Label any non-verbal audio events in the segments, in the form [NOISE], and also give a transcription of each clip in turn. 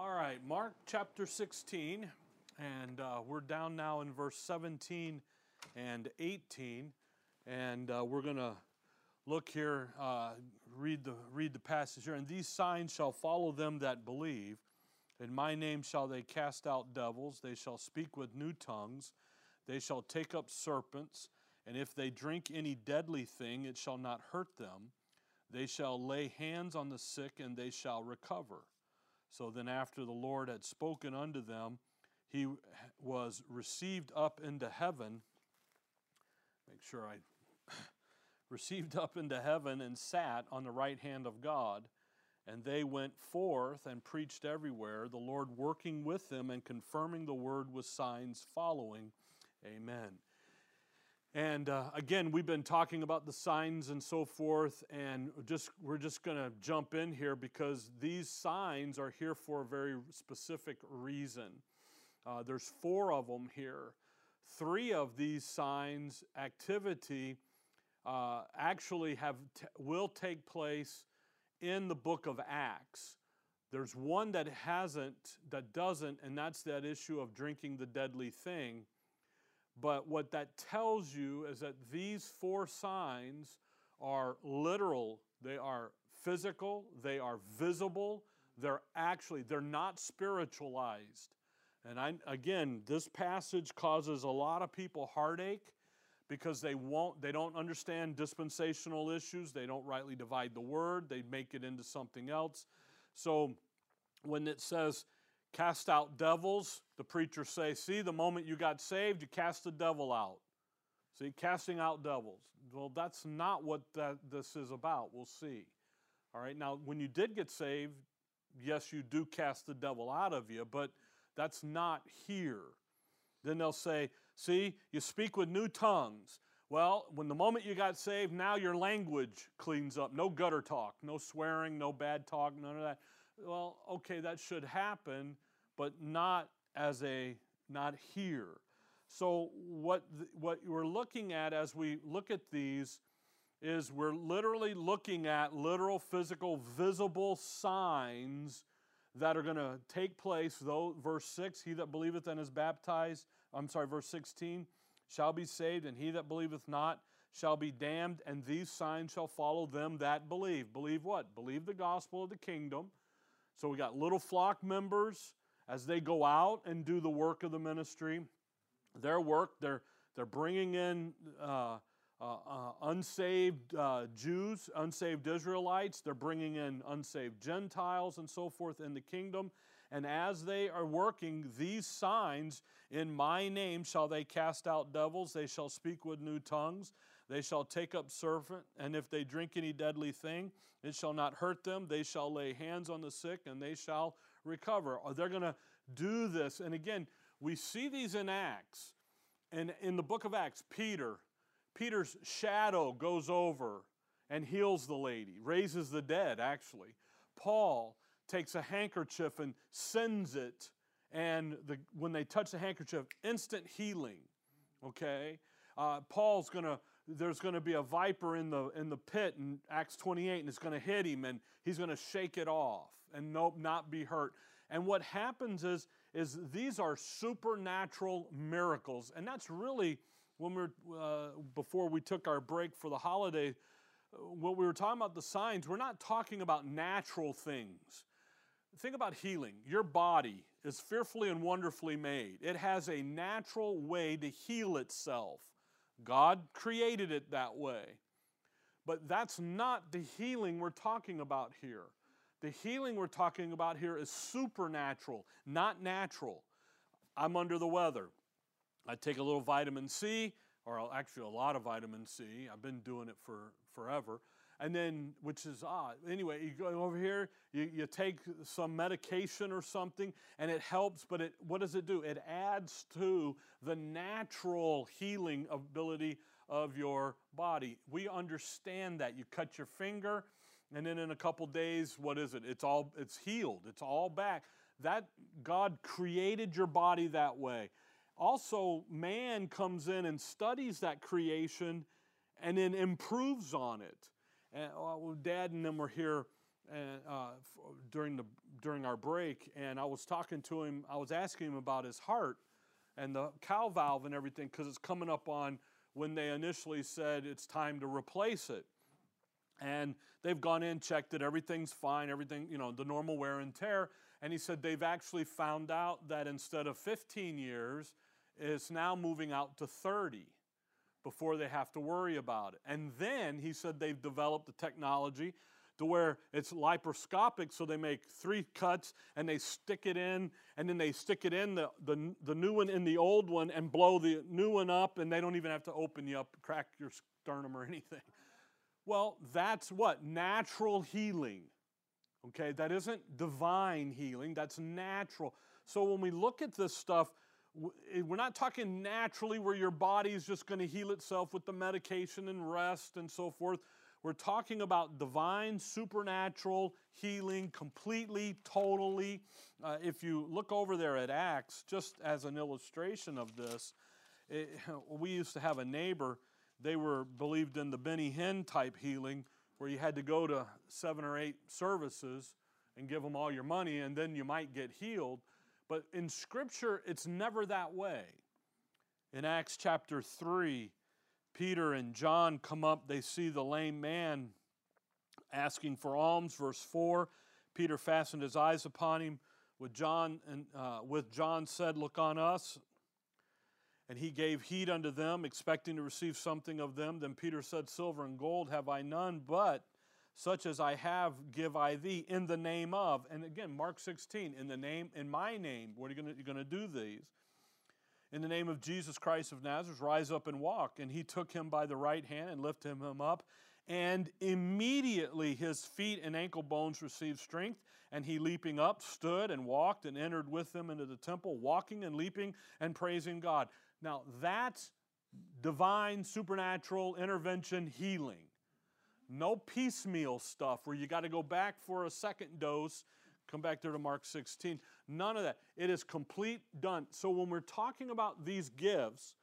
All right, Mark chapter 16, and uh, we're down now in verse 17 and 18, and uh, we're going to look here, uh, read the read the passage here. And these signs shall follow them that believe. In my name shall they cast out devils. They shall speak with new tongues. They shall take up serpents. And if they drink any deadly thing, it shall not hurt them. They shall lay hands on the sick, and they shall recover. So then, after the Lord had spoken unto them, he was received up into heaven. Make sure I. [LAUGHS] received up into heaven and sat on the right hand of God. And they went forth and preached everywhere, the Lord working with them and confirming the word with signs following. Amen. And uh, again, we've been talking about the signs and so forth, and just we're just going to jump in here because these signs are here for a very specific reason. Uh, there's four of them here. Three of these signs activity uh, actually have t- will take place in the book of Acts. There's one that hasn't, that doesn't, and that's that issue of drinking the deadly thing. But what that tells you is that these four signs are literal, they are physical, they are visible, they're actually, they're not spiritualized. And I, again, this passage causes a lot of people heartache because they won't they don't understand dispensational issues. They don't rightly divide the word. They make it into something else. So when it says cast out devils the preachers say see the moment you got saved you cast the devil out see casting out devils well that's not what that this is about we'll see all right now when you did get saved yes you do cast the devil out of you but that's not here then they'll say, See, you speak with new tongues. Well, when the moment you got saved, now your language cleans up. No gutter talk, no swearing, no bad talk, none of that. Well, okay, that should happen, but not as a, not here. So, what, what we're looking at as we look at these is we're literally looking at literal, physical, visible signs that are going to take place, though, verse 6, he that believeth and is baptized, I'm sorry, verse 16, shall be saved, and he that believeth not shall be damned, and these signs shall follow them that believe. Believe what? Believe the gospel of the kingdom. So we got little flock members as they go out and do the work of the ministry. Their work, they're, they're bringing in uh, uh, uh, unsaved uh, Jews, unsaved Israelites, they're bringing in unsaved Gentiles and so forth in the kingdom. And as they are working these signs, in my name shall they cast out devils, they shall speak with new tongues, they shall take up serpent, and if they drink any deadly thing, it shall not hurt them. They shall lay hands on the sick, and they shall recover. Oh, they're going to do this. And again, we see these in Acts. And in the book of Acts, Peter, Peter's shadow goes over and heals the lady, raises the dead, actually. Paul takes a handkerchief and sends it, and the, when they touch the handkerchief, instant healing. Okay? Uh, Paul's gonna, there's gonna be a viper in the, in the pit in Acts 28, and it's gonna hit him, and he's gonna shake it off and nope, not be hurt. And what happens is, is these are supernatural miracles, and that's really when we're uh, before we took our break for the holiday, uh, when we were talking about the signs, we're not talking about natural things. Think about healing. Your body is fearfully and wonderfully made. It has a natural way to heal itself. God created it that way. But that's not the healing we're talking about here. The healing we're talking about here is supernatural, not natural. I'm under the weather. I take a little vitamin C, or actually a lot of vitamin C. I've been doing it for forever. And then, which is odd. Anyway, you go over here, you, you take some medication or something, and it helps, but it, what does it do? It adds to the natural healing ability of your body. We understand that. You cut your finger, and then in a couple days, what is it? It's all it's healed. It's all back. That God created your body that way. Also, man comes in and studies that creation and then improves on it. And, well, Dad and them were here and uh, during the during our break, and I was talking to him. I was asking him about his heart and the cow valve and everything because it's coming up on when they initially said it's time to replace it. And they've gone in, checked it, everything's fine, everything, you know, the normal wear and tear. And he said they've actually found out that instead of 15 years, it's now moving out to 30 before they have to worry about it. And then he said they've developed the technology to where it's laparoscopic, so they make three cuts and they stick it in, and then they stick it in the, the, the new one in the old one and blow the new one up, and they don't even have to open you up, crack your sternum or [LAUGHS] anything. Well, that's what? Natural healing. Okay, that isn't divine healing, that's natural. So when we look at this stuff, we're not talking naturally where your body is just going to heal itself with the medication and rest and so forth. We're talking about divine, supernatural healing, completely, totally. Uh, if you look over there at Acts, just as an illustration of this, it, [LAUGHS] we used to have a neighbor, they were believed in the Benny Hinn type healing, where you had to go to seven or eight services and give them all your money, and then you might get healed. But in Scripture, it's never that way. In Acts chapter 3, Peter and John come up, they see the lame man asking for alms. Verse 4 Peter fastened his eyes upon him. With John, and, uh, with John said, Look on us. And he gave heed unto them, expecting to receive something of them. Then Peter said, Silver and gold have I none, but such as I have give I thee in the name of. And again, Mark 16, in the name, in my name, what are you going to do these? In the name of Jesus Christ of Nazareth, rise up and walk. And he took him by the right hand and lifted him up. And immediately his feet and ankle bones received strength. And he, leaping up, stood and walked and entered with them into the temple, walking and leaping and praising God. Now, that's divine, supernatural intervention healing. No piecemeal stuff where you got to go back for a second dose Come back there to Mark 16. None of that. It is complete done. So when we're talking about these gifts,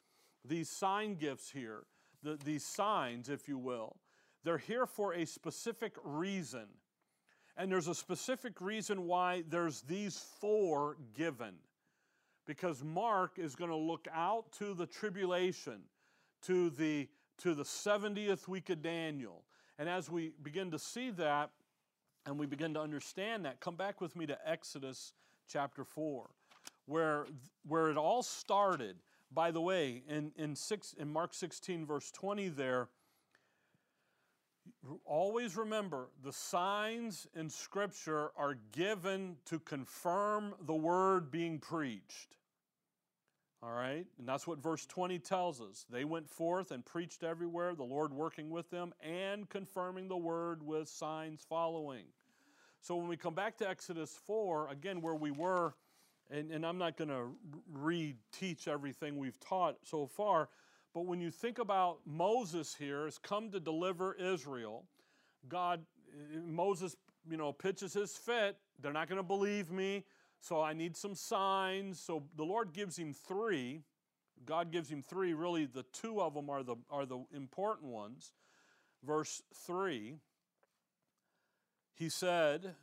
these sign gifts here, the, these signs, if you will, they're here for a specific reason. And there's a specific reason why there's these four given. Because Mark is going to look out to the tribulation, to the, to the 70th week of Daniel. And as we begin to see that, and we begin to understand that, come back with me to Exodus chapter 4, where, where it all started. By the way, in, in, six, in Mark 16, verse 20, there, always remember the signs in Scripture are given to confirm the word being preached. All right? And that's what verse 20 tells us. They went forth and preached everywhere, the Lord working with them and confirming the word with signs following. So when we come back to Exodus 4, again, where we were, and, and I'm not going to re teach everything we've taught so far, but when you think about Moses here has come to deliver Israel, God, eh, Moses, you know, pitches his fit. They're not going to believe me. So I need some signs. So the Lord gives him three. God gives him three. Really, the two of them are the, are the important ones. Verse 3 He said,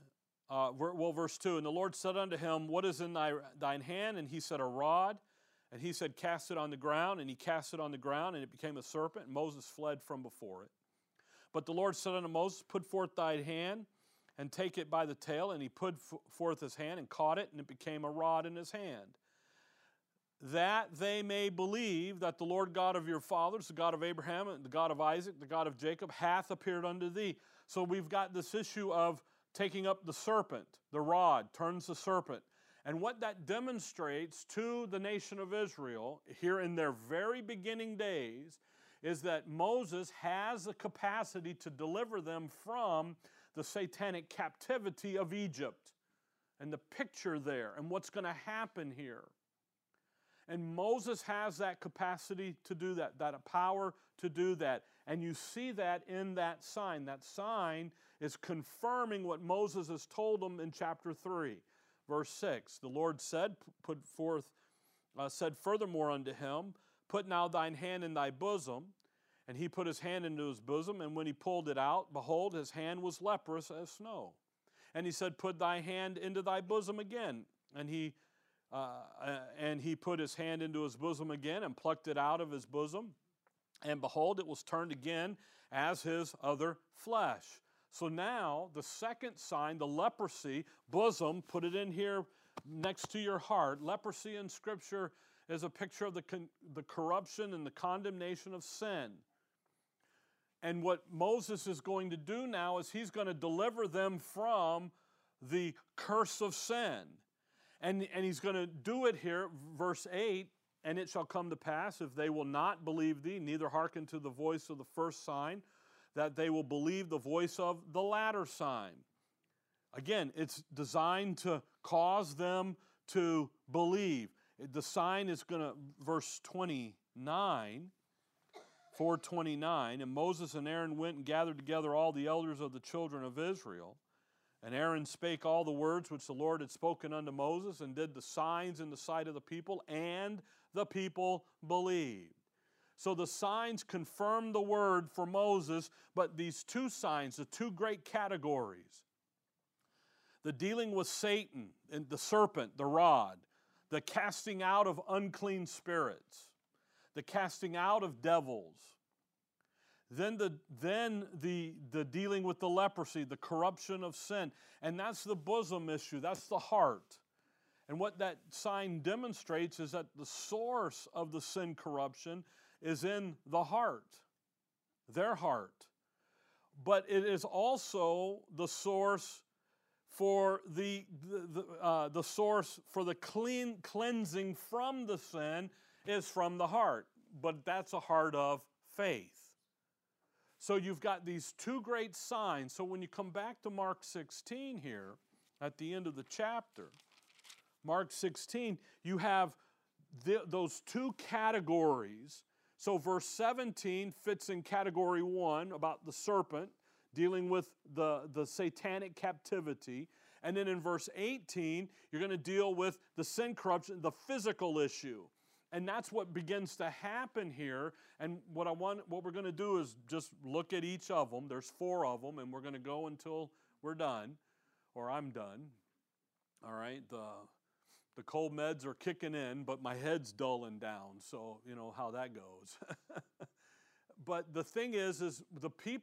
uh, well, verse 2 And the Lord said unto him, What is in thy, thine hand? And he said, A rod. And he said, Cast it on the ground. And he cast it on the ground, and it became a serpent. And Moses fled from before it. But the Lord said unto Moses, Put forth thy hand and take it by the tail. And he put forth his hand and caught it, and it became a rod in his hand. That they may believe that the Lord God of your fathers, the God of Abraham, and the God of Isaac, the God of Jacob, hath appeared unto thee. So we've got this issue of taking up the serpent, the rod turns the serpent. And what that demonstrates to the nation of Israel here in their very beginning days is that Moses has the capacity to deliver them from the satanic captivity of Egypt and the picture there and what's going to happen here. And Moses has that capacity to do that, that power to do that. And you see that in that sign. That sign is confirming what Moses has told him in chapter 3, verse 6. The Lord said, put forth, uh, said furthermore unto him, Put now thine hand in thy bosom. And he put his hand into his bosom, and when he pulled it out, behold, his hand was leprous as snow. and he said, Put thy hand into thy bosom again. And he uh, uh, and he put his hand into his bosom again and plucked it out of his bosom. And behold, it was turned again as his other flesh. So now, the second sign, the leprosy, bosom, put it in here next to your heart. Leprosy in Scripture is a picture of the, con- the corruption and the condemnation of sin. And what Moses is going to do now is he's going to deliver them from the curse of sin. And, and he's going to do it here, verse 8 and it shall come to pass, if they will not believe thee, neither hearken to the voice of the first sign, that they will believe the voice of the latter sign. Again, it's designed to cause them to believe. The sign is going to, verse 29, 429, and Moses and Aaron went and gathered together all the elders of the children of Israel. And Aaron spake all the words which the Lord had spoken unto Moses, and did the signs in the sight of the people, and the people believed. So the signs confirm the word for Moses, but these two signs, the two great categories, the dealing with Satan and the serpent, the rod, the casting out of unclean spirits, the casting out of devils, then the then the the dealing with the leprosy the corruption of sin. And that's the bosom issue that's the heart. And what that sign demonstrates is that the source of the sin corruption is in the heart their heart. But it is also the source for the the, the, uh, the source for the clean cleansing from the sin is from the heart but that's a heart of faith so you've got these two great signs. So when you come back to Mark 16 here, at the end of the chapter, Mark 16, you have those two categories. So verse 17 fits in category one about the serpent dealing with the, the satanic captivity. And then in verse 18, you're going to deal with the sin corruption, the physical issue. And that's what begins to happen here. And what I want what we're going to do is just look at each of them. There's four of them and we're going to go until we're done or I'm done. All right? The the cold meds are kicking in, but my head's dulling down. So, you know how that goes. [LAUGHS] but the thing is is the peop,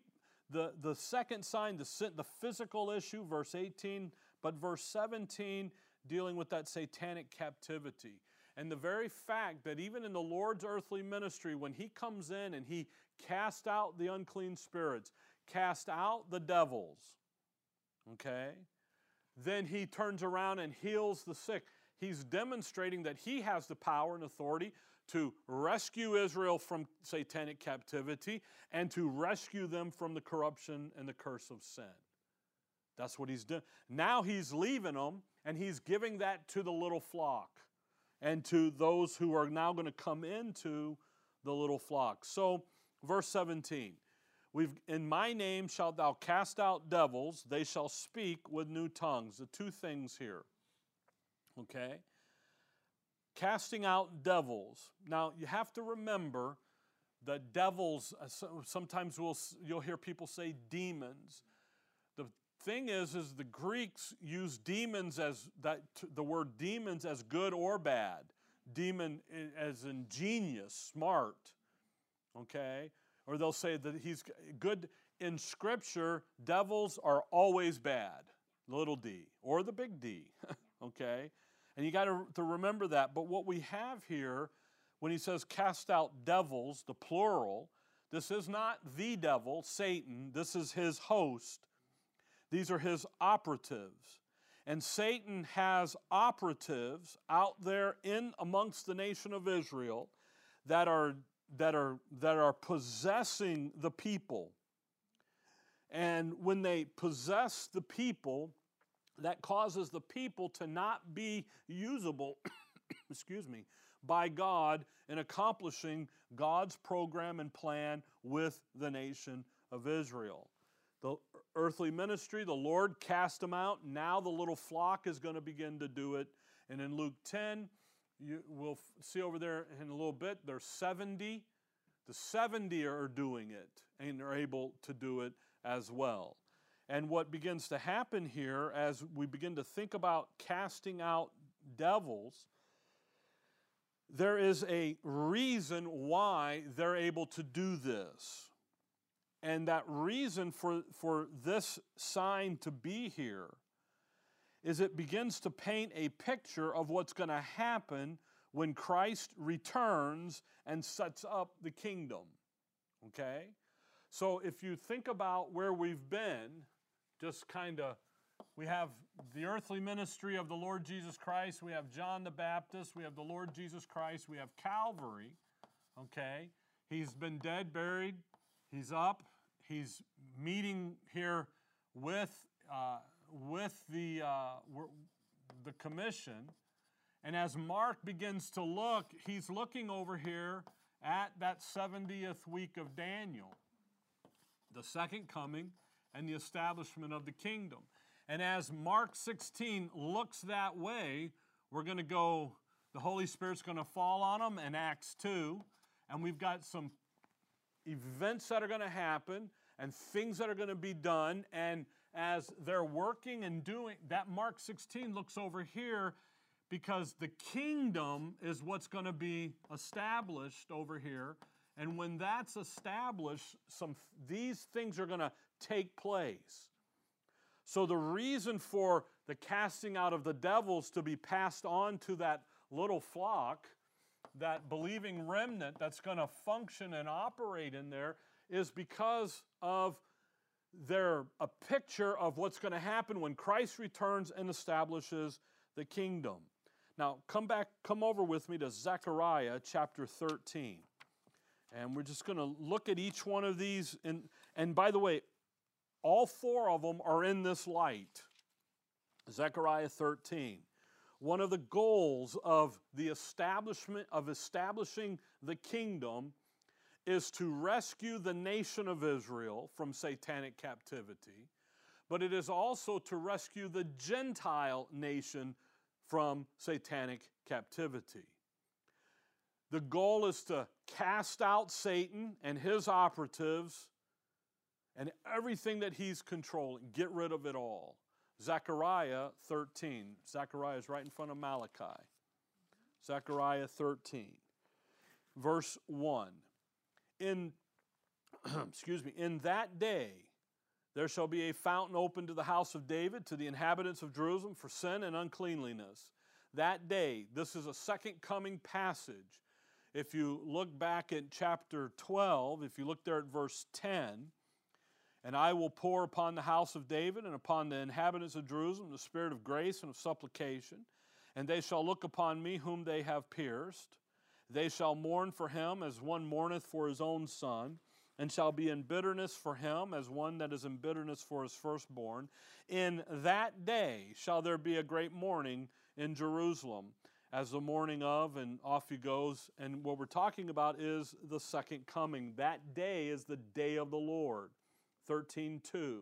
the the second sign the the physical issue verse 18, but verse 17 dealing with that satanic captivity. And the very fact that even in the Lord's earthly ministry, when He comes in and He cast out the unclean spirits, cast out the devils, okay, then He turns around and heals the sick. He's demonstrating that He has the power and authority to rescue Israel from satanic captivity and to rescue them from the corruption and the curse of sin. That's what he's doing. Now he's leaving them and he's giving that to the little flock and to those who are now going to come into the little flock. So, verse 17. We've, in my name shalt thou cast out devils, they shall speak with new tongues. The two things here. Okay? Casting out devils. Now, you have to remember that devils, uh, sometimes we'll, you'll hear people say demons thing is is the greeks use demons as that the word demons as good or bad. Demon eh, as ingenious smart okay? Or they'll say that he's good in scripture devils are always bad. Little d or the big d [LAUGHS] okay? And you got to, to remember that. But what we have here when he says cast out devils the plural this is not the devil satan this is his host these are his operatives. And Satan has operatives out there in amongst the nation of Israel that are, that are, that are possessing the people. And when they possess the people, that causes the people to not be usable, [COUGHS] excuse me, by God in accomplishing God's program and plan with the nation of Israel. The earthly ministry, the Lord cast them out. Now the little flock is going to begin to do it. And in Luke 10, you, we'll see over there in a little bit, there's 70. The 70 are doing it and are able to do it as well. And what begins to happen here as we begin to think about casting out devils, there is a reason why they're able to do this. And that reason for, for this sign to be here is it begins to paint a picture of what's going to happen when Christ returns and sets up the kingdom. Okay? So if you think about where we've been, just kind of, we have the earthly ministry of the Lord Jesus Christ, we have John the Baptist, we have the Lord Jesus Christ, we have Calvary. Okay? He's been dead, buried, he's up, he's meeting here with, uh, with the, uh, the commission. And as Mark begins to look, he's looking over here at that 70th week of Daniel, the second coming and the establishment of the kingdom. And as Mark 16 looks that way, we're going to go, the Holy Spirit's going to fall on them in Acts 2. And we've got some events that are going to happen and things that are going to be done. And as they're working and doing, that Mark 16 looks over here because the kingdom is what's going to be established over here. And when that's established, some these things are going to take place. So the reason for the casting out of the devils to be passed on to that little flock, that believing remnant that's going to function and operate in there is because of their a picture of what's going to happen when Christ returns and establishes the kingdom. Now, come back, come over with me to Zechariah chapter 13. And we're just going to look at each one of these. And, and by the way, all four of them are in this light. Zechariah 13. One of the goals of the establishment of establishing the kingdom is to rescue the nation of Israel from satanic captivity, but it is also to rescue the Gentile nation from satanic captivity. The goal is to cast out Satan and his operatives and everything that he's controlling, get rid of it all. Zechariah 13. Zechariah is right in front of Malachi. Zechariah 13, verse 1. In, [CLEARS THROAT] excuse me, in that day, there shall be a fountain open to the house of David, to the inhabitants of Jerusalem for sin and uncleanliness. That day, this is a second coming passage. If you look back at chapter 12, if you look there at verse 10, and I will pour upon the house of David and upon the inhabitants of Jerusalem the spirit of grace and of supplication, and they shall look upon me whom they have pierced. They shall mourn for him as one mourneth for his own son and shall be in bitterness for him as one that is in bitterness for his firstborn. In that day shall there be a great mourning in Jerusalem, as the mourning of, and off he goes. And what we're talking about is the second coming. That day is the day of the Lord. 13 2.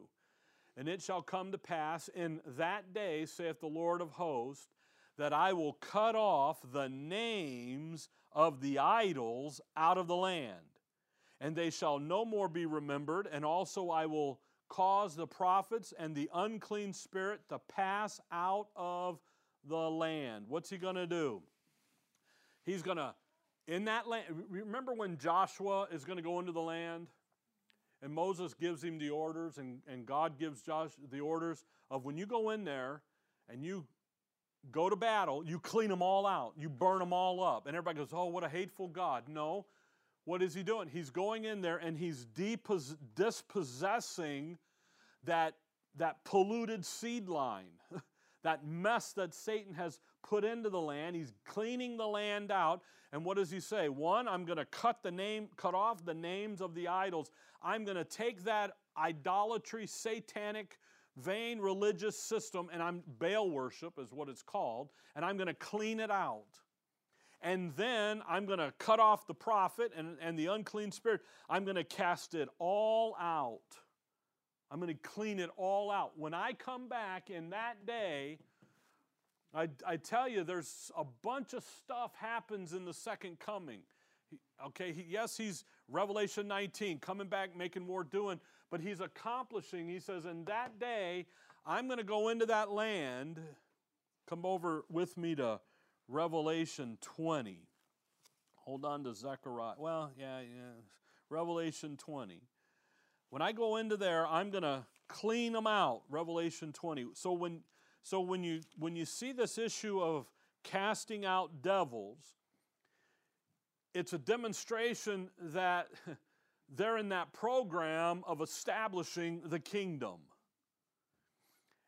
And it shall come to pass in that day, saith the Lord of hosts, that I will cut off the names of the idols out of the land and they shall no more be remembered. And also I will cause the prophets and the unclean spirit to pass out of the land. What's he going to do? He's going to, in that land, remember when Joshua is going to go into the land? And Moses gives him the orders, and, and God gives Josh the orders of when you go in there and you go to battle, you clean them all out, you burn them all up. And everybody goes, Oh, what a hateful God. No, what is he doing? He's going in there and he's dispossessing that, that polluted seed line, [LAUGHS] that mess that Satan has put into the land. He's cleaning the land out. And what does he say? One, I'm going to cut the name, cut off the names of the idols. I'm going to take that idolatry, satanic, vain religious system, and I'm Baal worship is what it's called, and I'm going to clean it out and then I'm going to cut off the prophet and, and the unclean spirit. I'm going to cast it all out. I'm going to clean it all out. When I come back in that day, I, I tell you, there's a bunch of stuff happens in the second coming. Okay, he, yes, he's Revelation 19, coming back, making war, doing, but he's accomplishing. He says, In that day, I'm going to go into that land. Come over with me to Revelation 20. Hold on to Zechariah. Well, yeah, yeah. Revelation 20. When I go into there, I'm going to clean them out. Revelation 20. So when so when you when you see this issue of casting out devils, it's a demonstration that [LAUGHS] they're in that program of establishing the kingdom.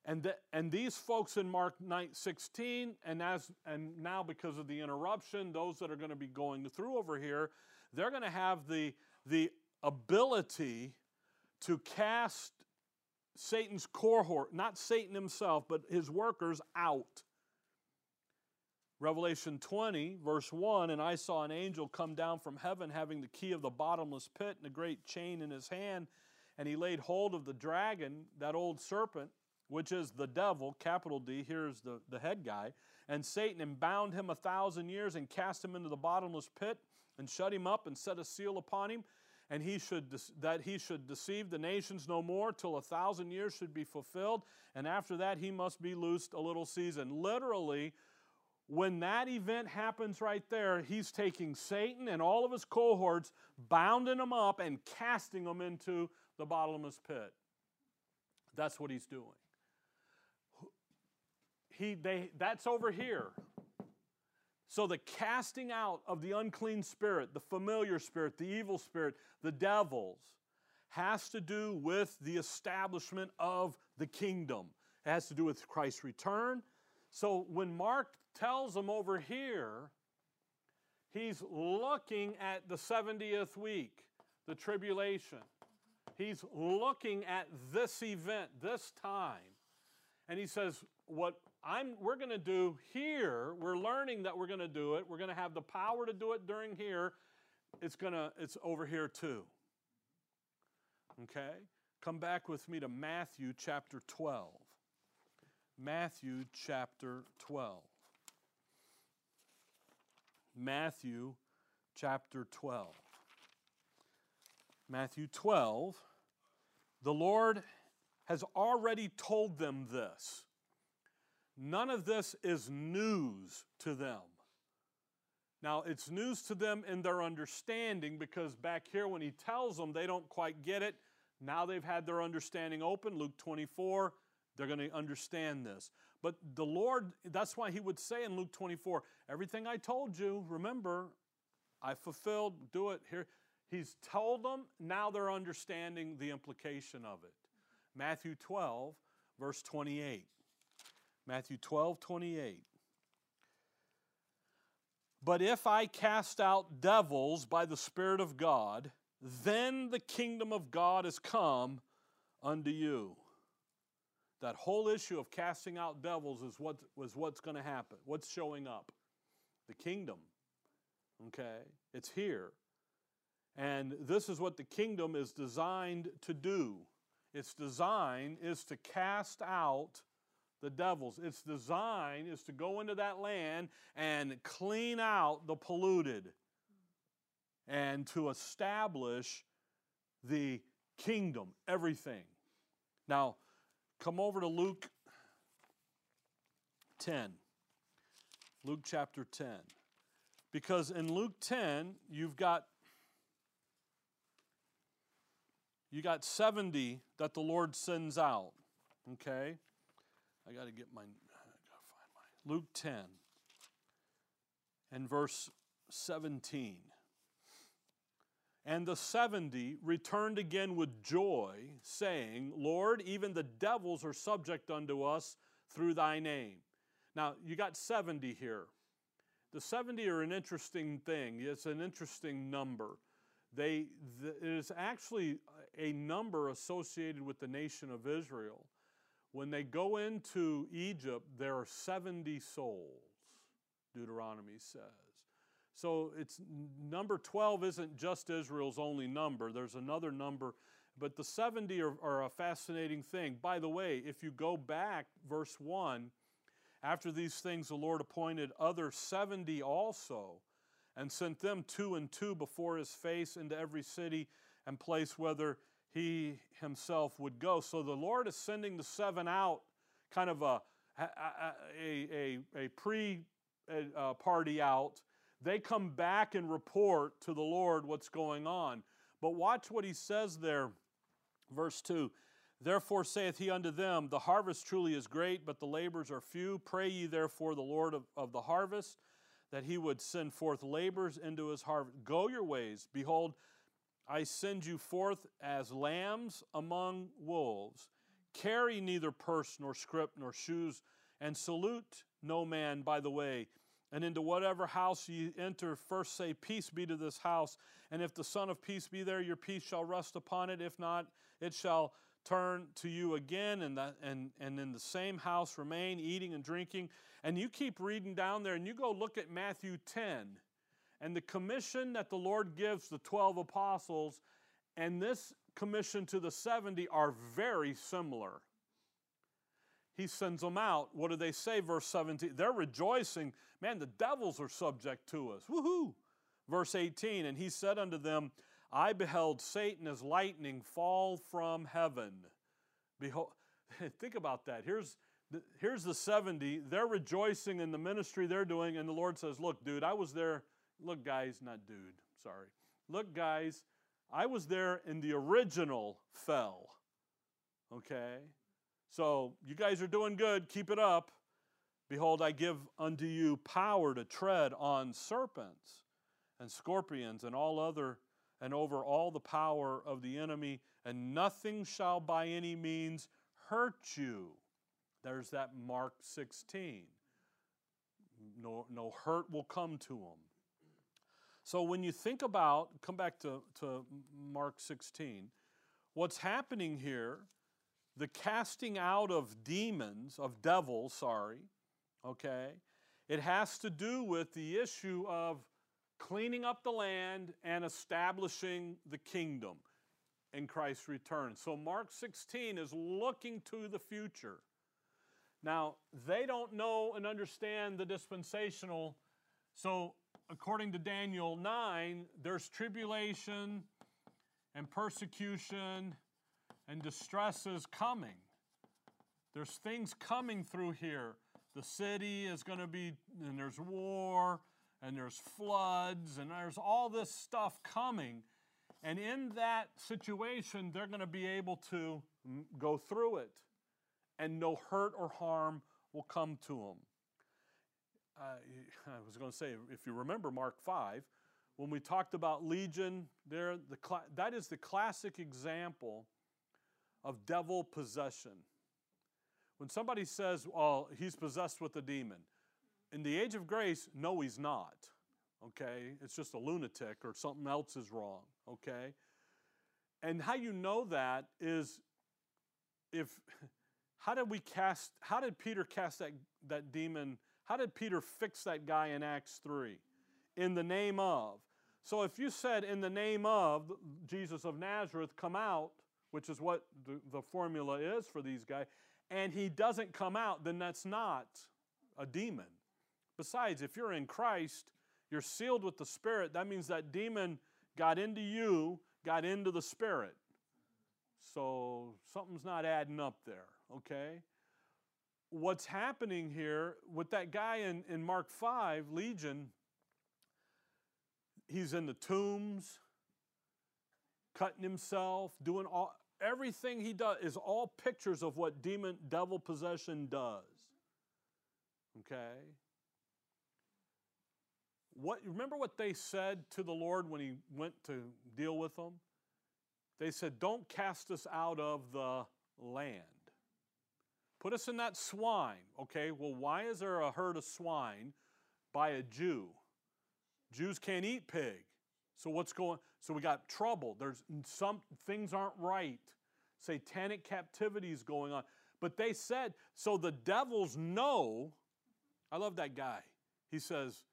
And, the, and these folks in Mark 9, 16, and, as, and now because of the interruption, those that are going to be going through over here, they're going to have the, the ability to cast Satan's cohort, not Satan himself, but his workers out. Revelation 20, verse 1 And I saw an angel come down from heaven having the key of the bottomless pit and a great chain in his hand. And he laid hold of the dragon, that old serpent, which is the devil, capital D, here's the, the head guy, and Satan, and bound him a thousand years and cast him into the bottomless pit and shut him up and set a seal upon him and he should that he should deceive the nations no more till a thousand years should be fulfilled and after that he must be loosed a little season literally when that event happens right there he's taking satan and all of his cohorts bounding them up and casting them into the bottomless pit that's what he's doing he they that's over here so, the casting out of the unclean spirit, the familiar spirit, the evil spirit, the devils, has to do with the establishment of the kingdom. It has to do with Christ's return. So, when Mark tells them over here, he's looking at the 70th week, the tribulation. He's looking at this event, this time. And he says, What I'm, we're going to do here, we're learning that we're going to do it. We're going to have the power to do it during here. It's, gonna, it's over here too. Okay? Come back with me to Matthew chapter 12. Matthew chapter 12. Matthew chapter 12. Matthew 12, the Lord has already told them this. None of this is news to them. Now, it's news to them in their understanding because back here, when he tells them, they don't quite get it. Now they've had their understanding open. Luke 24, they're going to understand this. But the Lord, that's why he would say in Luke 24, everything I told you, remember, I fulfilled, do it here. He's told them, now they're understanding the implication of it. Matthew 12, verse 28. Matthew 12, 28. But if I cast out devils by the Spirit of God, then the kingdom of God is come unto you. That whole issue of casting out devils is what was what's going to happen. What's showing up? The kingdom. Okay? It's here. And this is what the kingdom is designed to do. Its design is to cast out the devils. Its design is to go into that land and clean out the polluted and to establish the kingdom, everything. Now, come over to Luke 10. Luke chapter 10. Because in Luke 10, you've got you got 70 that the Lord sends out. Okay? I got to get my, I got to find my, Luke 10 and verse 17. And the 70 returned again with joy, saying, Lord, even the devils are subject unto us through thy name. Now, you got 70 here. The 70 are an interesting thing, it's an interesting number. They, the, it is actually a number associated with the nation of Israel. When they go into Egypt, there are 70 souls, Deuteronomy says. So it's number 12 isn't just Israel's only number. There's another number, but the 70 are, are a fascinating thing. By the way, if you go back, verse 1, after these things the Lord appointed other 70 also, and sent them two and two before his face into every city and place whether he himself would go. So the Lord is sending the seven out, kind of a, a, a, a pre uh, party out. They come back and report to the Lord what's going on. But watch what he says there, verse 2. Therefore saith he unto them, The harvest truly is great, but the labors are few. Pray ye therefore the Lord of, of the harvest that he would send forth labors into his harvest. Go your ways. Behold, I send you forth as lambs among wolves. Carry neither purse nor scrip nor shoes, and salute no man by the way. And into whatever house ye enter, first say, Peace be to this house. And if the Son of Peace be there, your peace shall rest upon it. If not, it shall turn to you again, and, that, and, and in the same house remain, eating and drinking. And you keep reading down there, and you go look at Matthew 10 and the commission that the Lord gives the 12 apostles and this commission to the 70 are very similar. He sends them out. What do they say? Verse 17. They're rejoicing. Man, the devils are subject to us. Woohoo! Verse 18. And he said unto them, I beheld Satan as lightning fall from heaven. Behold, [LAUGHS] think about that. Here's here's the 70. They're rejoicing in the ministry they're doing, and the Lord says, Look, dude, I was there. Look, guys, not dude, sorry. Look, guys, I was there in the original fell. Okay? So you guys are doing good. Keep it up. Behold, I give unto you power to tread on serpents and scorpions and all other and over all the power of the enemy, and nothing shall by any means hurt you. There's that Mark 16. No, no hurt will come to them. So when you think about, come back to, to Mark 16, what's happening here, the casting out of demons, of devils, sorry, okay, it has to do with the issue of cleaning up the land and establishing the kingdom in Christ's return. So Mark 16 is looking to the future. Now, they don't know and understand the dispensational. So, according to Daniel 9, there's tribulation and persecution and distress is coming. There's things coming through here. The city is going to be, and there's war, and there's floods, and there's all this stuff coming. And in that situation, they're going to be able to go through it, and no hurt or harm will come to them. Uh, I was going to say, if you remember Mark 5, when we talked about Legion, there, the that is the classic example of devil possession. When somebody says, well, he's possessed with a demon, in the age of grace, no, he's not. Okay? It's just a lunatic or something else is wrong. Okay? And how you know that is if [LAUGHS] how did we cast how did Peter cast that, that demon? How did Peter fix that guy in Acts 3? In the name of. So if you said in the name of Jesus of Nazareth, come out, which is what the, the formula is for these guys, and he doesn't come out, then that's not a demon. Besides, if you're in Christ, you're sealed with the Spirit. That means that demon got into you, got into the Spirit. So something's not adding up there, okay? What's happening here with that guy in, in Mark 5, Legion, he's in the tombs, cutting himself, doing all everything he does is all pictures of what demon devil possession does. Okay? What, remember what they said to the Lord when he went to deal with them? They said, Don't cast us out of the land. Put us in that swine. Okay, well, why is there a herd of swine by a Jew? Jews can't eat pig. So what's going so we got trouble. There's some things aren't right. Satanic captivity is going on. But they said, so the devils know. I love that guy. He says,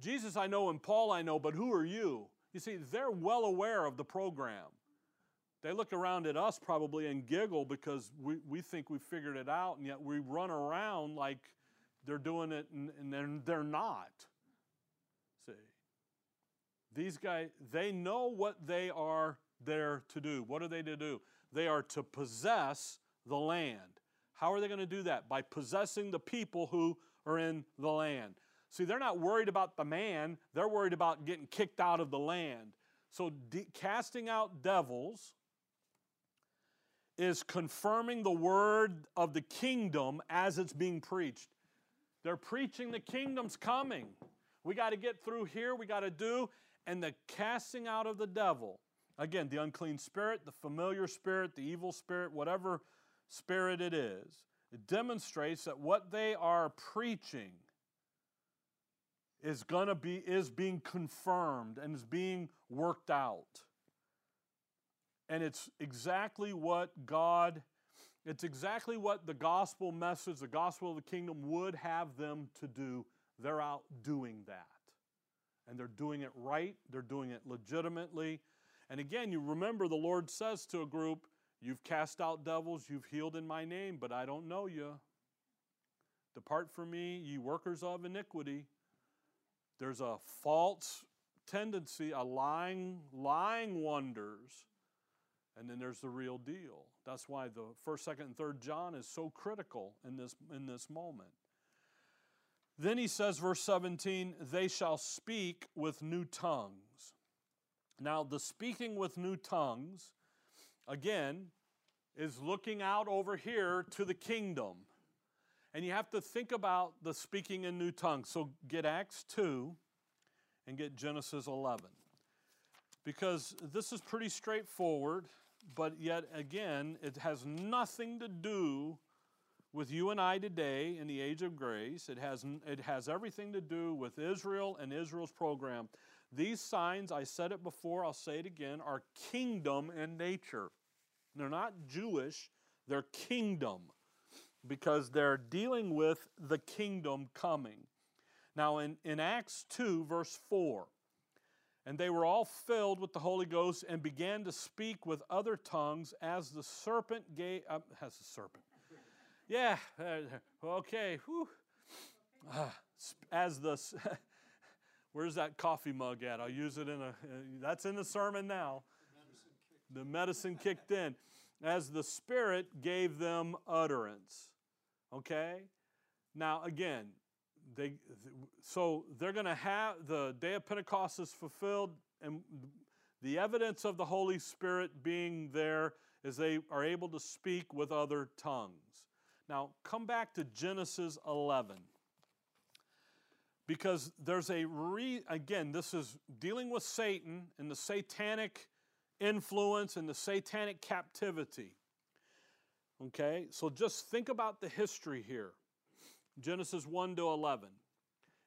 Jesus I know and Paul I know, but who are you? You see, they're well aware of the program. They look around at us probably and giggle because we, we think we figured it out, and yet we run around like they're doing it and, and they're, they're not. These guys, they know what they are there to do. What are they to do? They are to possess the land. How are they going to do that? By possessing the people who are in the land. See, they're not worried about the man, they're worried about getting kicked out of the land. So, de- casting out devils is confirming the word of the kingdom as it's being preached. They're preaching the kingdom's coming. We got to get through here, we got to do, and the casting out of the devil. Again, the unclean spirit, the familiar spirit, the evil spirit, whatever spirit it is, it demonstrates that what they are preaching is going to be is being confirmed and is being worked out. And it's exactly what God it's exactly what the gospel message, the gospel of the kingdom would have them to do. They're out doing that. And they're doing it right, they're doing it legitimately. And again, you remember the Lord says to a group, You've cast out devils, you've healed in my name, but I don't know you. Depart from me, ye workers of iniquity. There's a false tendency, a lying, lying wonders, and then there's the real deal. That's why the first, second, and third John is so critical in this, in this moment. Then he says, verse 17, they shall speak with new tongues. Now, the speaking with new tongues, again, is looking out over here to the kingdom. And you have to think about the speaking in new tongues. So get Acts 2 and get Genesis 11. Because this is pretty straightforward, but yet again, it has nothing to do with you and I today in the age of grace. It has, it has everything to do with Israel and Israel's program. These signs, I said it before, I'll say it again, are kingdom in nature. They're not Jewish, they're kingdom because they're dealing with the kingdom coming. Now, in, in Acts 2, verse 4, and they were all filled with the Holy Ghost and began to speak with other tongues as the serpent gave. Uh, the serpent. Yeah, uh, okay. Uh, as the. [LAUGHS] where's that coffee mug at? I'll use it in a. Uh, that's in the sermon now. The medicine kicked in. As the Spirit gave them utterance. Okay? Now, again, they, so they're going to have the day of Pentecost is fulfilled, and the evidence of the Holy Spirit being there is they are able to speak with other tongues. Now, come back to Genesis 11. Because there's a re, again, this is dealing with Satan and the satanic influence and the satanic captivity. Okay, so just think about the history here Genesis 1 to 11.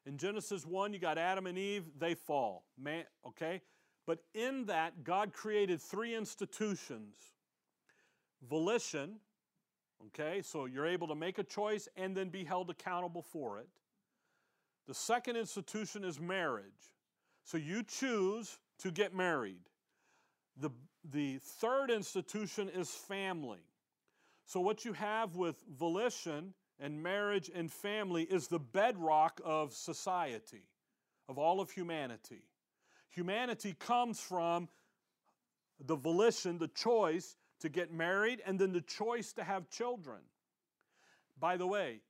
In Genesis 1, you got Adam and Eve, they fall. Man, okay? But in that, God created three institutions volition, okay? So you're able to make a choice and then be held accountable for it. The second institution is marriage. So you choose to get married. The, the third institution is family. So, what you have with volition and marriage and family is the bedrock of society, of all of humanity. Humanity comes from the volition, the choice to get married, and then the choice to have children. By the way,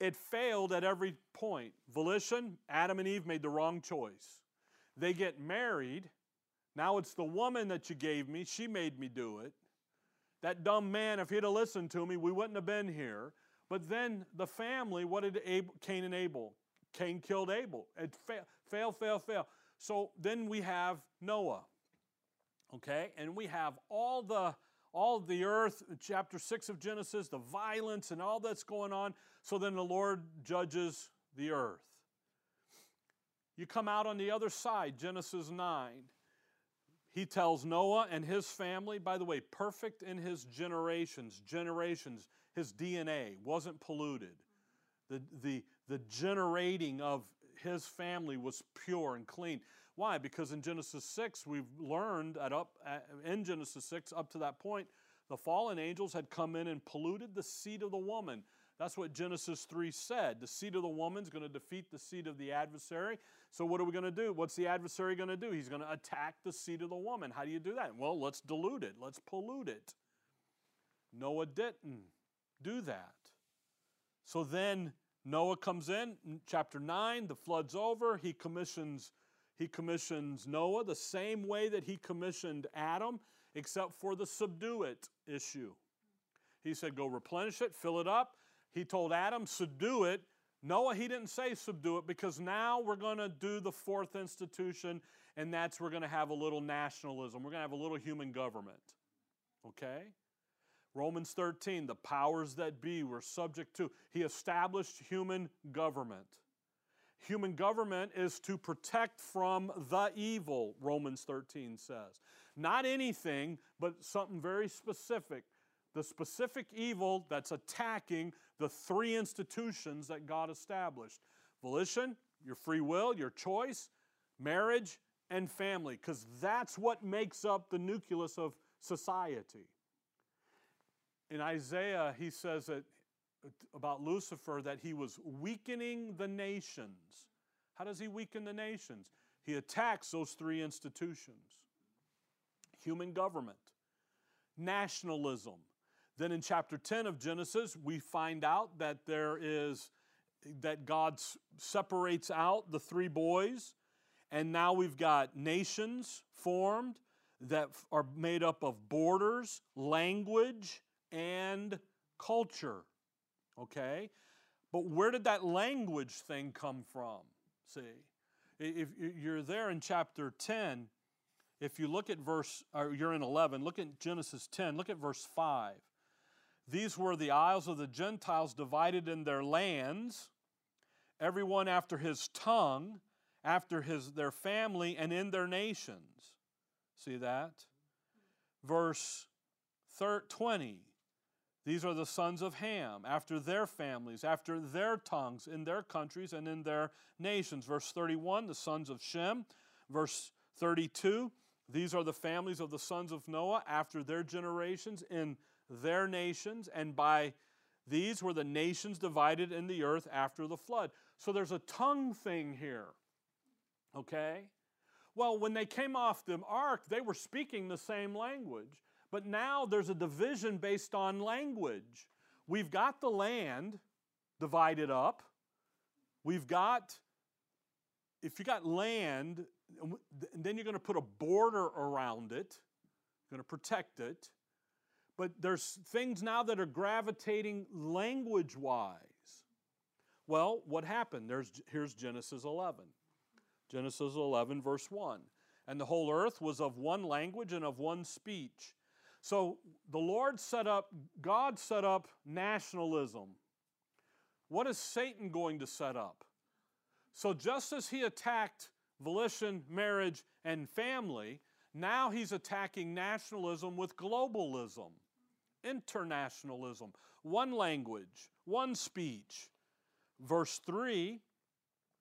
it failed at every point. Volition, Adam and Eve made the wrong choice. They get married. Now it's the woman that you gave me. She made me do it. That dumb man, if he'd have listened to me, we wouldn't have been here. But then the family, what did Abel, Cain and Abel? Cain killed Abel. It fail, fail, fail, fail. So then we have Noah. Okay? And we have all the all the earth, chapter 6 of Genesis, the violence and all that's going on. So then the Lord judges the earth. You come out on the other side, Genesis 9. He tells Noah and his family, by the way, perfect in his generations, generations, his DNA wasn't polluted. The, the, the generating of his family was pure and clean. Why? Because in Genesis 6, we've learned at up in Genesis 6, up to that point, the fallen angels had come in and polluted the seed of the woman. That's what Genesis 3 said. The seed of the woman's going to defeat the seed of the adversary. So, what are we going to do? What's the adversary going to do? He's going to attack the seed of the woman. How do you do that? Well, let's dilute it, let's pollute it. Noah didn't do that. So then Noah comes in, chapter 9, the flood's over. He commissions, he commissions Noah the same way that he commissioned Adam, except for the subdue it issue. He said, Go replenish it, fill it up. He told Adam, Subdue it. Noah, he didn't say subdue it because now we're going to do the fourth institution, and that's we're going to have a little nationalism. We're going to have a little human government. Okay? Romans 13, the powers that be were subject to. He established human government. Human government is to protect from the evil, Romans 13 says. Not anything, but something very specific. The specific evil that's attacking the three institutions that God established volition, your free will, your choice, marriage, and family, because that's what makes up the nucleus of society. In Isaiah, he says that about Lucifer that he was weakening the nations. How does he weaken the nations? He attacks those three institutions human government, nationalism. Then in chapter 10 of Genesis, we find out that there is that God separates out the three boys, and now we've got nations formed that are made up of borders, language, and culture. Okay? But where did that language thing come from? See, if you're there in chapter 10, if you look at verse, or you're in 11, look at Genesis 10, look at verse 5. These were the isles of the Gentiles divided in their lands, everyone after his tongue, after his, their family, and in their nations. See that? Verse 20. These are the sons of Ham, after their families, after their tongues, in their countries and in their nations. Verse 31, the sons of Shem. Verse 32, these are the families of the sons of Noah after their generations in their nations, and by these were the nations divided in the earth after the flood. So there's a tongue thing here. Okay? Well, when they came off the ark, they were speaking the same language. But now there's a division based on language. We've got the land divided up. We've got, if you got land, and then you're going to put a border around it, you're going to protect it. But there's things now that are gravitating language wise. Well, what happened? There's, here's Genesis 11. Genesis 11, verse 1. And the whole earth was of one language and of one speech. So the Lord set up, God set up nationalism. What is Satan going to set up? So just as he attacked volition, marriage, and family, now he's attacking nationalism with globalism, internationalism, one language, one speech. Verse 3,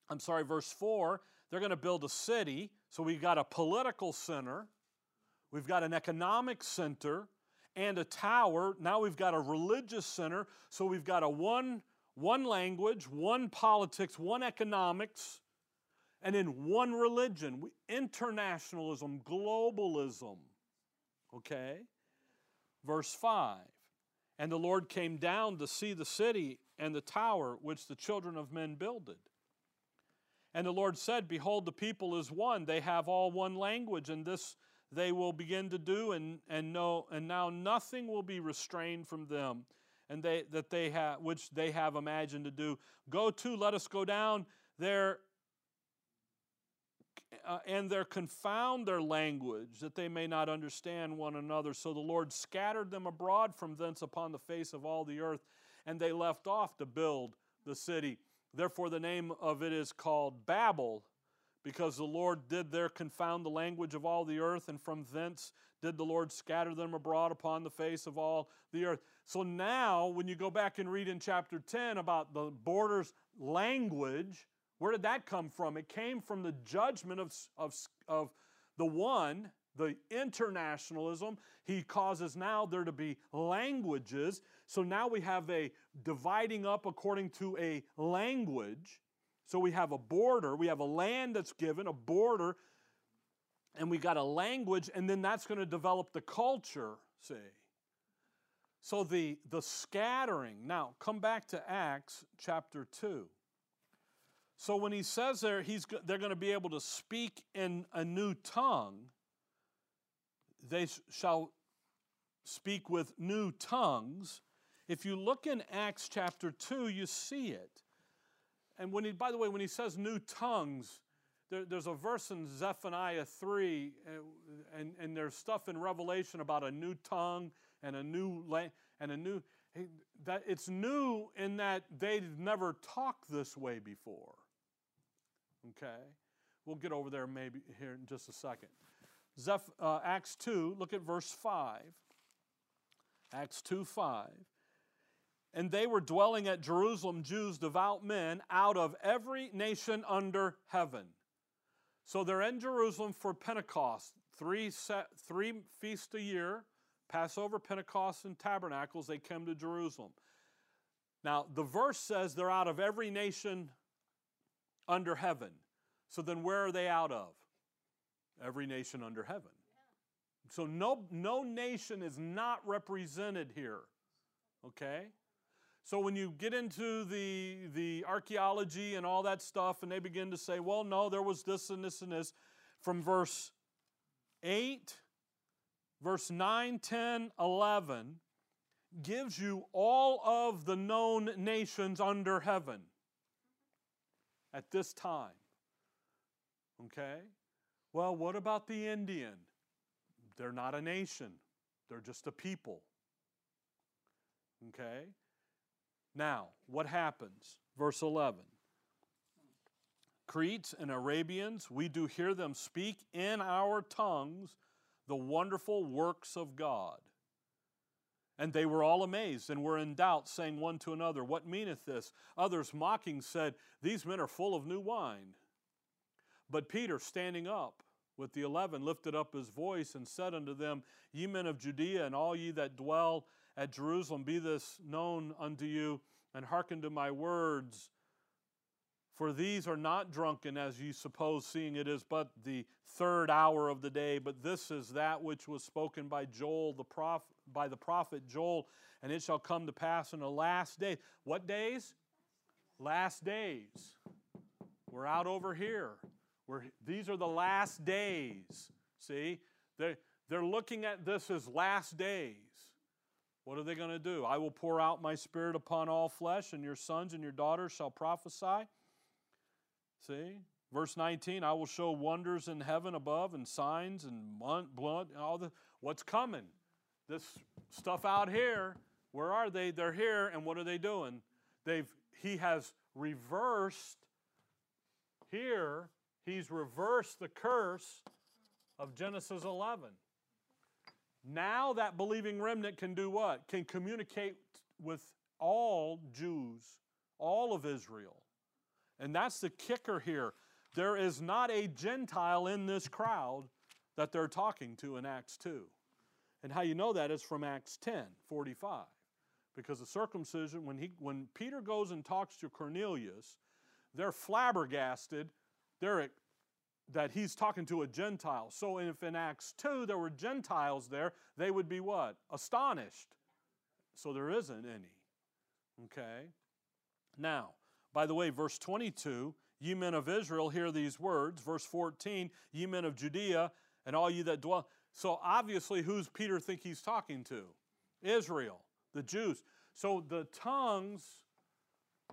I'm sorry, verse 4, they're going to build a city. So we've got a political center, We've got an economic center and a tower. Now we've got a religious center. So we've got a one, one language, one politics, one economics, and in one religion. Internationalism, globalism. Okay? Verse 5 And the Lord came down to see the city and the tower which the children of men builded. And the Lord said, Behold, the people is one. They have all one language, and this they will begin to do and, and know and now nothing will be restrained from them and they that they have which they have imagined to do. Go to let us go down there uh, and there confound their language that they may not understand one another. So the lord scattered them abroad from thence upon the face of all the earth and they left off to build the city. Therefore the name of it is called babel because the Lord did there confound the language of all the earth, and from thence did the Lord scatter them abroad upon the face of all the earth. So now, when you go back and read in chapter 10 about the borders language, where did that come from? It came from the judgment of, of, of the one the internationalism. He causes now there to be languages. So now we have a dividing up according to a language. So we have a border, we have a land that's given, a border, and we got a language, and then that's going to develop the culture, see. So the, the scattering. Now, come back to Acts chapter 2. So when he says there, he's, they're going to be able to speak in a new tongue, they shall speak with new tongues. If you look in Acts chapter 2, you see it. And when he, by the way, when he says new tongues, there, there's a verse in Zephaniah 3, uh, and, and there's stuff in Revelation about a new tongue and a new and a new that it's new in that they've never talked this way before. Okay, we'll get over there maybe here in just a second. Zeph, uh, Acts 2, look at verse 5. Acts 2 5. And they were dwelling at Jerusalem, Jews, devout men, out of every nation under heaven. So they're in Jerusalem for Pentecost, three, set, three feasts a year Passover, Pentecost, and Tabernacles. They come to Jerusalem. Now, the verse says they're out of every nation under heaven. So then where are they out of? Every nation under heaven. So no, no nation is not represented here. Okay? So when you get into the, the archaeology and all that stuff, and they begin to say, well, no, there was this and this and this, from verse 8, verse 9, 10, 11, gives you all of the known nations under heaven at this time. Okay? Well, what about the Indian? They're not a nation, they're just a people. Okay? Now, what happens? Verse 11. Cretes and Arabians, we do hear them speak in our tongues the wonderful works of God. And they were all amazed and were in doubt, saying one to another, What meaneth this? Others mocking said, These men are full of new wine. But Peter, standing up with the eleven, lifted up his voice and said unto them, Ye men of Judea, and all ye that dwell at Jerusalem, be this known unto you, and hearken to my words. For these are not drunken, as ye suppose, seeing it is but the third hour of the day, but this is that which was spoken by Joel the prophet, by the prophet Joel, and it shall come to pass in the last day. What days? Last days. We're out over here. We're, these are the last days. See? They're, they're looking at this as last days. What are they going to do? I will pour out my spirit upon all flesh, and your sons and your daughters shall prophesy. See? Verse 19, I will show wonders in heaven above and signs and blood and all the what's coming. This stuff out here, where are they? They're here, and what are they doing? They've he has reversed here, he's reversed the curse of Genesis 11. Now that believing remnant can do what? Can communicate with all Jews, all of Israel. And that's the kicker here. There is not a Gentile in this crowd that they're talking to in Acts 2. And how you know that is from Acts 10 45. Because the circumcision, when, he, when Peter goes and talks to Cornelius, they're flabbergasted they're, that he's talking to a Gentile. So if in Acts 2 there were Gentiles there, they would be what? Astonished. So there isn't any. Okay? Now, by the way, verse 22, ye men of Israel, hear these words. Verse 14, ye men of Judea, and all you that dwell. So obviously, who's Peter think he's talking to? Israel, the Jews. So the tongues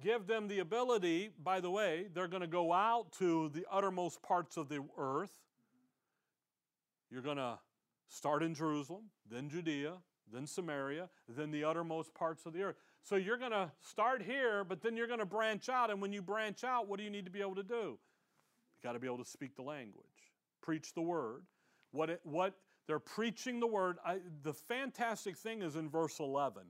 give them the ability, by the way, they're going to go out to the uttermost parts of the earth. You're going to start in Jerusalem, then Judea, then Samaria, then the uttermost parts of the earth. So you're going to start here, but then you're going to branch out. And when you branch out, what do you need to be able to do? You got to be able to speak the language, preach the word. What, it, what they're preaching the word. I, the fantastic thing is in verse 11.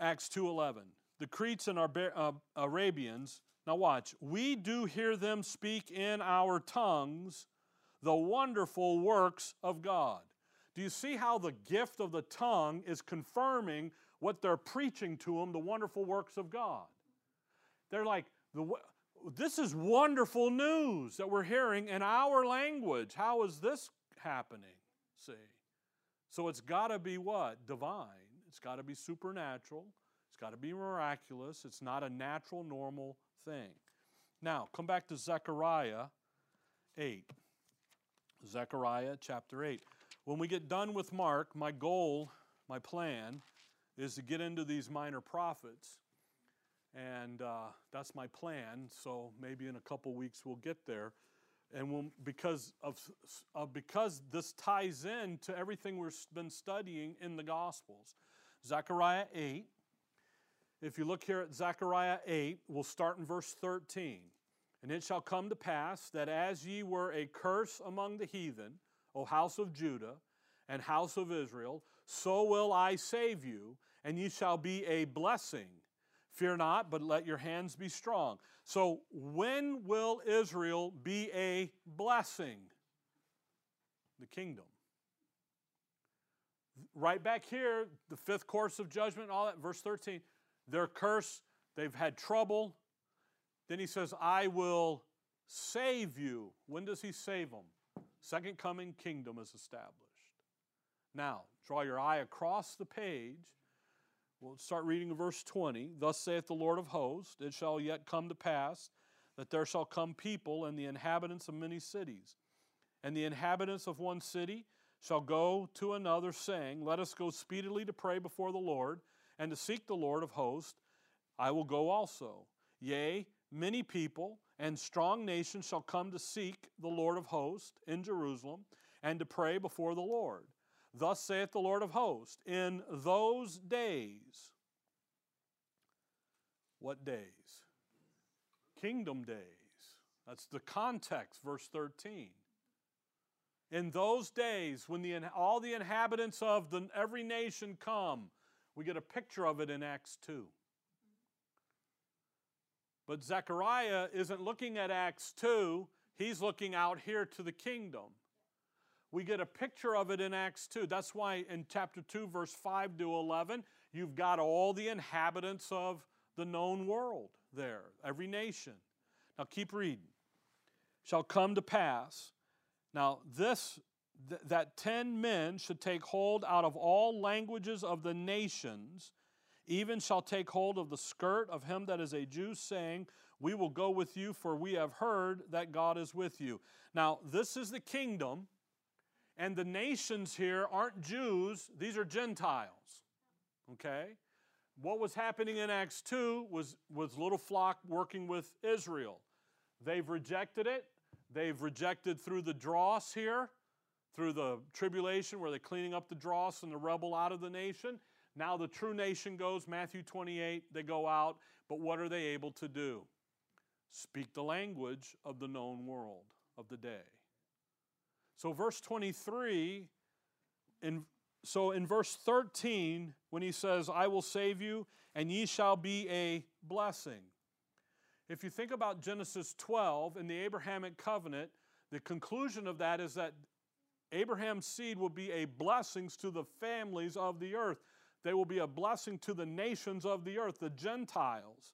Acts 2:11. The Cretes and uh, Arabians, now watch, we do hear them speak in our tongues the wonderful works of God. Do you see how the gift of the tongue is confirming what they're preaching to them, the wonderful works of God? They're like, this is wonderful news that we're hearing in our language. How is this happening? See? So it's got to be what? Divine. It's got to be supernatural. It's got to be miraculous. It's not a natural, normal thing. Now, come back to Zechariah 8. Zechariah chapter 8. When we get done with Mark, my goal, my plan, is to get into these minor prophets. And uh, that's my plan. So maybe in a couple weeks we'll get there. And we'll, because, of, uh, because this ties in to everything we've been studying in the Gospels. Zechariah 8. If you look here at Zechariah 8, we'll start in verse 13. And it shall come to pass that as ye were a curse among the heathen, O house of Judah and house of Israel, so will I save you, and ye shall be a blessing. Fear not, but let your hands be strong. So, when will Israel be a blessing? The kingdom. Right back here, the fifth course of judgment, all that, verse 13. They're cursed, they've had trouble. Then he says, I will save you. When does he save them? Second coming kingdom is established. Now, draw your eye across the page. We'll start reading verse 20. Thus saith the Lord of hosts, It shall yet come to pass that there shall come people and the inhabitants of many cities. And the inhabitants of one city shall go to another, saying, Let us go speedily to pray before the Lord and to seek the Lord of hosts. I will go also. Yea, many people and strong nations shall come to seek the Lord of hosts in Jerusalem and to pray before the Lord. Thus saith the Lord of hosts, in those days, what days? Kingdom days. That's the context, verse 13. In those days, when the, all the inhabitants of the, every nation come, we get a picture of it in Acts 2. But Zechariah isn't looking at Acts 2, he's looking out here to the kingdom. We get a picture of it in Acts 2. That's why in chapter 2, verse 5 to 11, you've got all the inhabitants of the known world there, every nation. Now keep reading. Shall come to pass. Now, this th- that ten men should take hold out of all languages of the nations even shall take hold of the skirt of him that is a Jew, saying, We will go with you, for we have heard that God is with you. Now, this is the kingdom, and the nations here aren't Jews, these are Gentiles. Okay? What was happening in Acts 2 was, was little flock working with Israel. They've rejected it. They've rejected through the dross here, through the tribulation where they're cleaning up the dross and the rebel out of the nation. Now the true nation goes, Matthew 28, they go out, but what are they able to do? Speak the language of the known world of the day. So, verse 23, in, so in verse 13, when he says, I will save you, and ye shall be a blessing. If you think about Genesis 12 and the Abrahamic covenant, the conclusion of that is that Abraham's seed will be a blessings to the families of the earth. They will be a blessing to the nations of the earth, the Gentiles.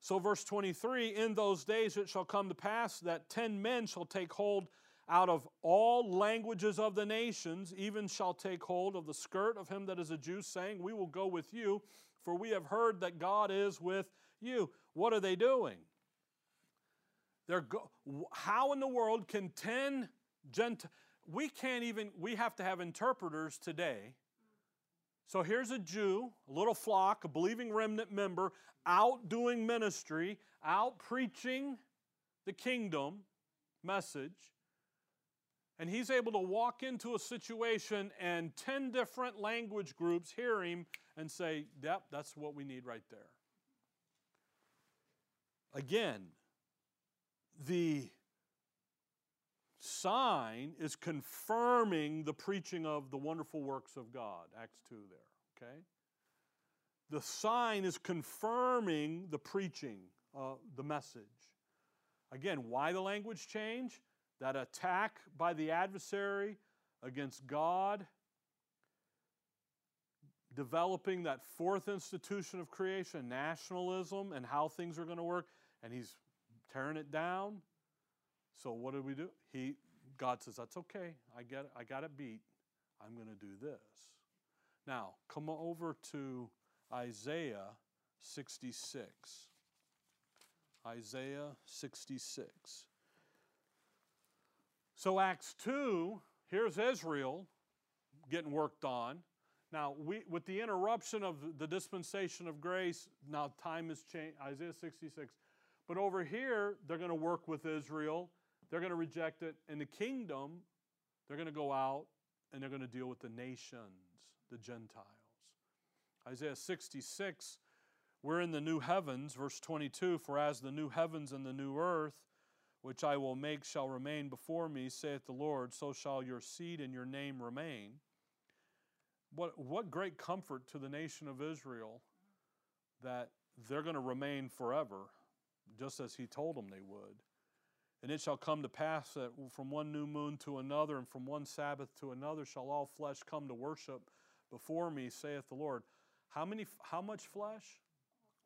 So, verse 23 In those days it shall come to pass that ten men shall take hold out of all languages of the nations, even shall take hold of the skirt of him that is a Jew, saying, We will go with you, for we have heard that God is with you. What are they doing? They're go- how in the world can 10 Gentiles, we can't even, we have to have interpreters today so here's a Jew, a little flock, a believing remnant member, out doing ministry, out preaching the kingdom message. And he's able to walk into a situation and 10 different language groups hear him and say, Yep, that's what we need right there. Again, the sign is confirming the preaching of the wonderful works of God. Acts 2 there, okay? The sign is confirming the preaching, uh, the message. Again, why the language change? that attack by the adversary against God, developing that fourth institution of creation, nationalism, and how things are going to work, and he's tearing it down. So what do we do? He God says, That's okay. I get it. I got it beat. I'm going to do this. Now, come over to Isaiah 66. Isaiah 66. So, Acts 2, here's Israel getting worked on. Now, we, with the interruption of the dispensation of grace, now time has changed, Isaiah 66. But over here, they're going to work with Israel. They're going to reject it. In the kingdom, they're going to go out and they're going to deal with the nations, the Gentiles. Isaiah 66, we're in the new heavens, verse 22 For as the new heavens and the new earth, which I will make, shall remain before me, saith the Lord, so shall your seed and your name remain. What, what great comfort to the nation of Israel that they're going to remain forever, just as he told them they would. And it shall come to pass that from one new moon to another, and from one Sabbath to another, shall all flesh come to worship before me, saith the Lord. How many? How much flesh?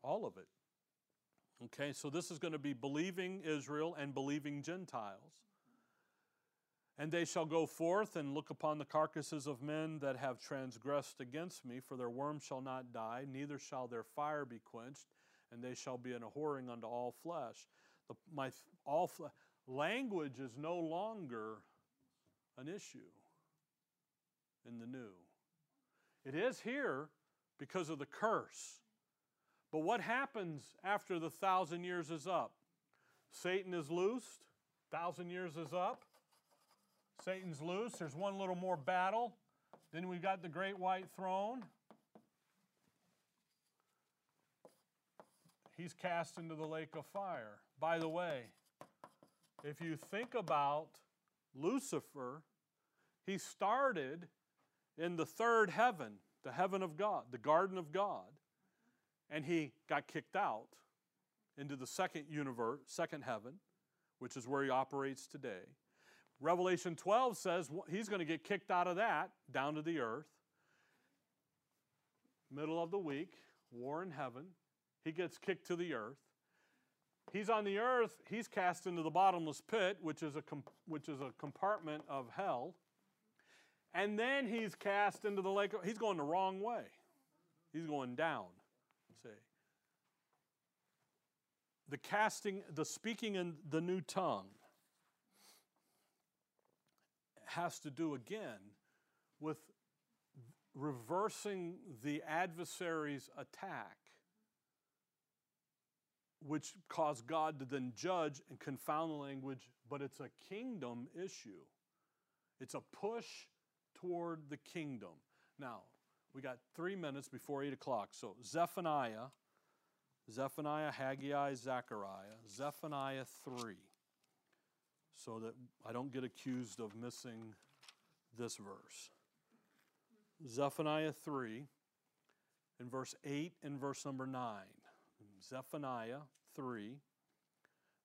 All of it. Okay, so this is going to be believing Israel and believing Gentiles. And they shall go forth and look upon the carcasses of men that have transgressed against me, for their worm shall not die, neither shall their fire be quenched, and they shall be an abhorring unto all flesh. The, my all language is no longer an issue in the new. It is here because of the curse. But what happens after the thousand years is up? Satan is loosed, thousand years is up. Satan's loose. There's one little more battle. Then we've got the great white throne. He's cast into the lake of fire. By the way, if you think about Lucifer, he started in the third heaven, the heaven of God, the garden of God, and he got kicked out into the second universe, second heaven, which is where he operates today. Revelation 12 says he's going to get kicked out of that down to the earth. Middle of the week, war in heaven. He gets kicked to the earth. He's on the earth, he's cast into the bottomless pit, which is a, which is a compartment of hell. And then he's cast into the lake. He's going the wrong way. He's going down. See. The casting, the speaking in the new tongue has to do again with reversing the adversary's attack, which caused God to then judge and confound the language, but it's a kingdom issue. It's a push toward the kingdom. Now, we got three minutes before 8 o'clock. So, Zephaniah, Zephaniah, Haggai, Zechariah, Zephaniah 3 so that I don't get accused of missing this verse. Zephaniah 3 in verse 8 and verse number 9. Zephaniah 3,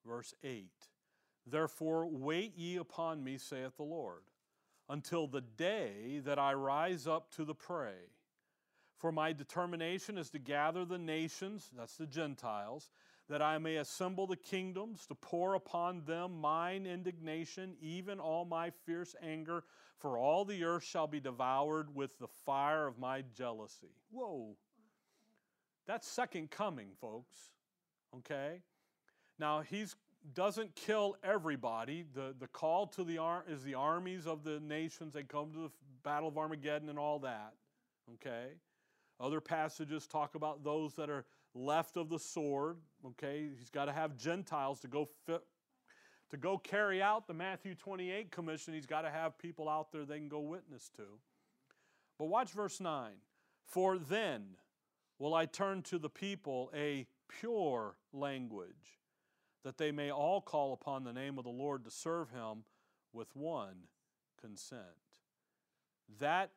verse 8. Therefore, wait ye upon me, saith the Lord, until the day that I rise up to the prey. For my determination is to gather the nations, that's the Gentiles, that I may assemble the kingdoms to pour upon them mine indignation, even all my fierce anger, for all the earth shall be devoured with the fire of my jealousy. Whoa. That's second coming, folks. Okay? Now, he doesn't kill everybody. The, the call to the ar- is the armies of the nations. They come to the battle of Armageddon and all that. Okay? Other passages talk about those that are left of the sword. Okay, he's got to have Gentiles to go fit, to go carry out the Matthew 28 commission. He's got to have people out there they can go witness to. But watch verse 9. For then will I turn to the people a pure language, that they may all call upon the name of the Lord to serve him with one consent. That,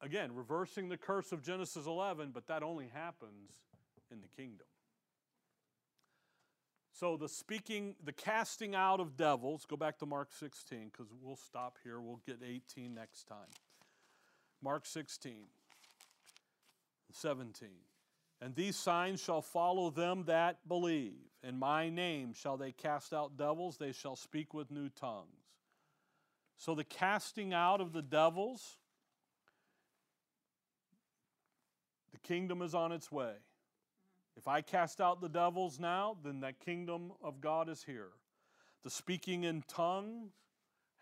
again, reversing the curse of Genesis 11, but that only happens in the kingdom. So the speaking, the casting out of devils, go back to Mark 16 because we'll stop here. We'll get 18 next time. Mark 16, 17. And these signs shall follow them that believe. In my name shall they cast out devils, they shall speak with new tongues. So the casting out of the devils, the kingdom is on its way. If I cast out the devils now, then that kingdom of God is here. The speaking in tongues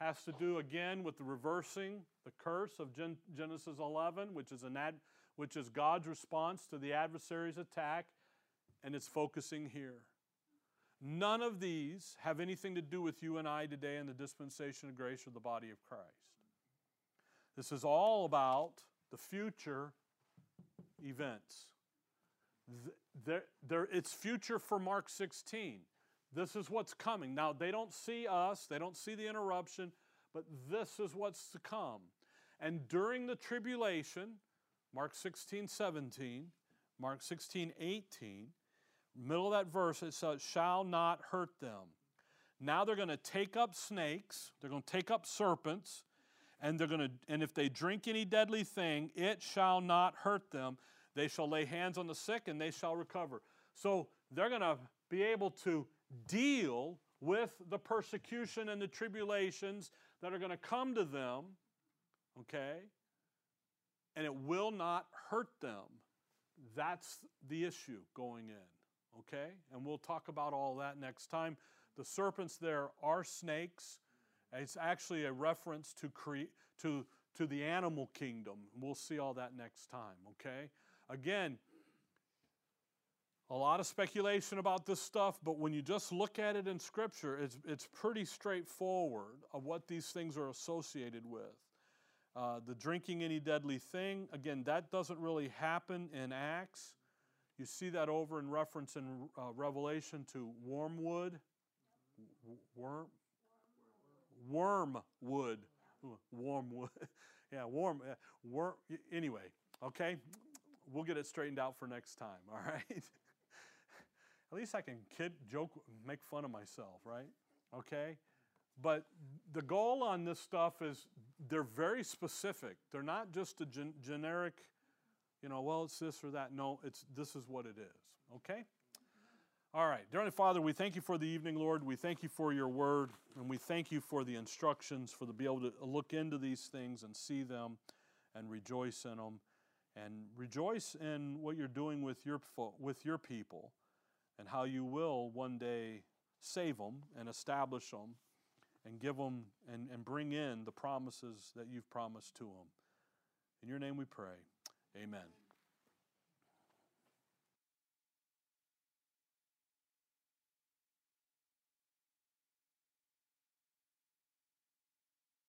has to do again with the reversing the curse of Gen- Genesis 11, which is, an ad- which is God's response to the adversary's attack, and it's focusing here. None of these have anything to do with you and I today in the dispensation of grace or the body of Christ. This is all about the future events. It's future for Mark 16. This is what's coming. Now, they don't see us, they don't see the interruption, but this is what's to come. And during the tribulation, Mark 16, 17, Mark 16, 18, middle of that verse, it says, shall not hurt them. Now they're going to take up snakes, they're going to take up serpents, and they're going to, and if they drink any deadly thing, it shall not hurt them. They shall lay hands on the sick and they shall recover. So they're going to be able to deal with the persecution and the tribulations that are going to come to them, okay? And it will not hurt them. That's the issue going in, okay? And we'll talk about all that next time. The serpents there are snakes. It's actually a reference to, cre- to, to the animal kingdom. We'll see all that next time, okay? Again, a lot of speculation about this stuff, but when you just look at it in Scripture, it's, it's pretty straightforward of what these things are associated with. Uh, the drinking any deadly thing, again, that doesn't really happen in Acts. You see that over in reference in uh, Revelation to wormwood. Worm? Wormwood. Wormwood. [LAUGHS] yeah, warm. Worm. Anyway, okay? We'll get it straightened out for next time, [LAUGHS] all right? At least I can kid, joke, make fun of myself, right? Okay? But the goal on this stuff is they're very specific. They're not just a gen- generic, you know, well, it's this or that. No, it's this is what it is. Okay? All right. Dear Father, we thank you for the evening, Lord. We thank you for your word, and we thank you for the instructions, for to be able to look into these things and see them and rejoice in them. And rejoice in what you're doing with your, with your people and how you will one day save them and establish them and give them and, and bring in the promises that you've promised to them. In your name we pray. Amen.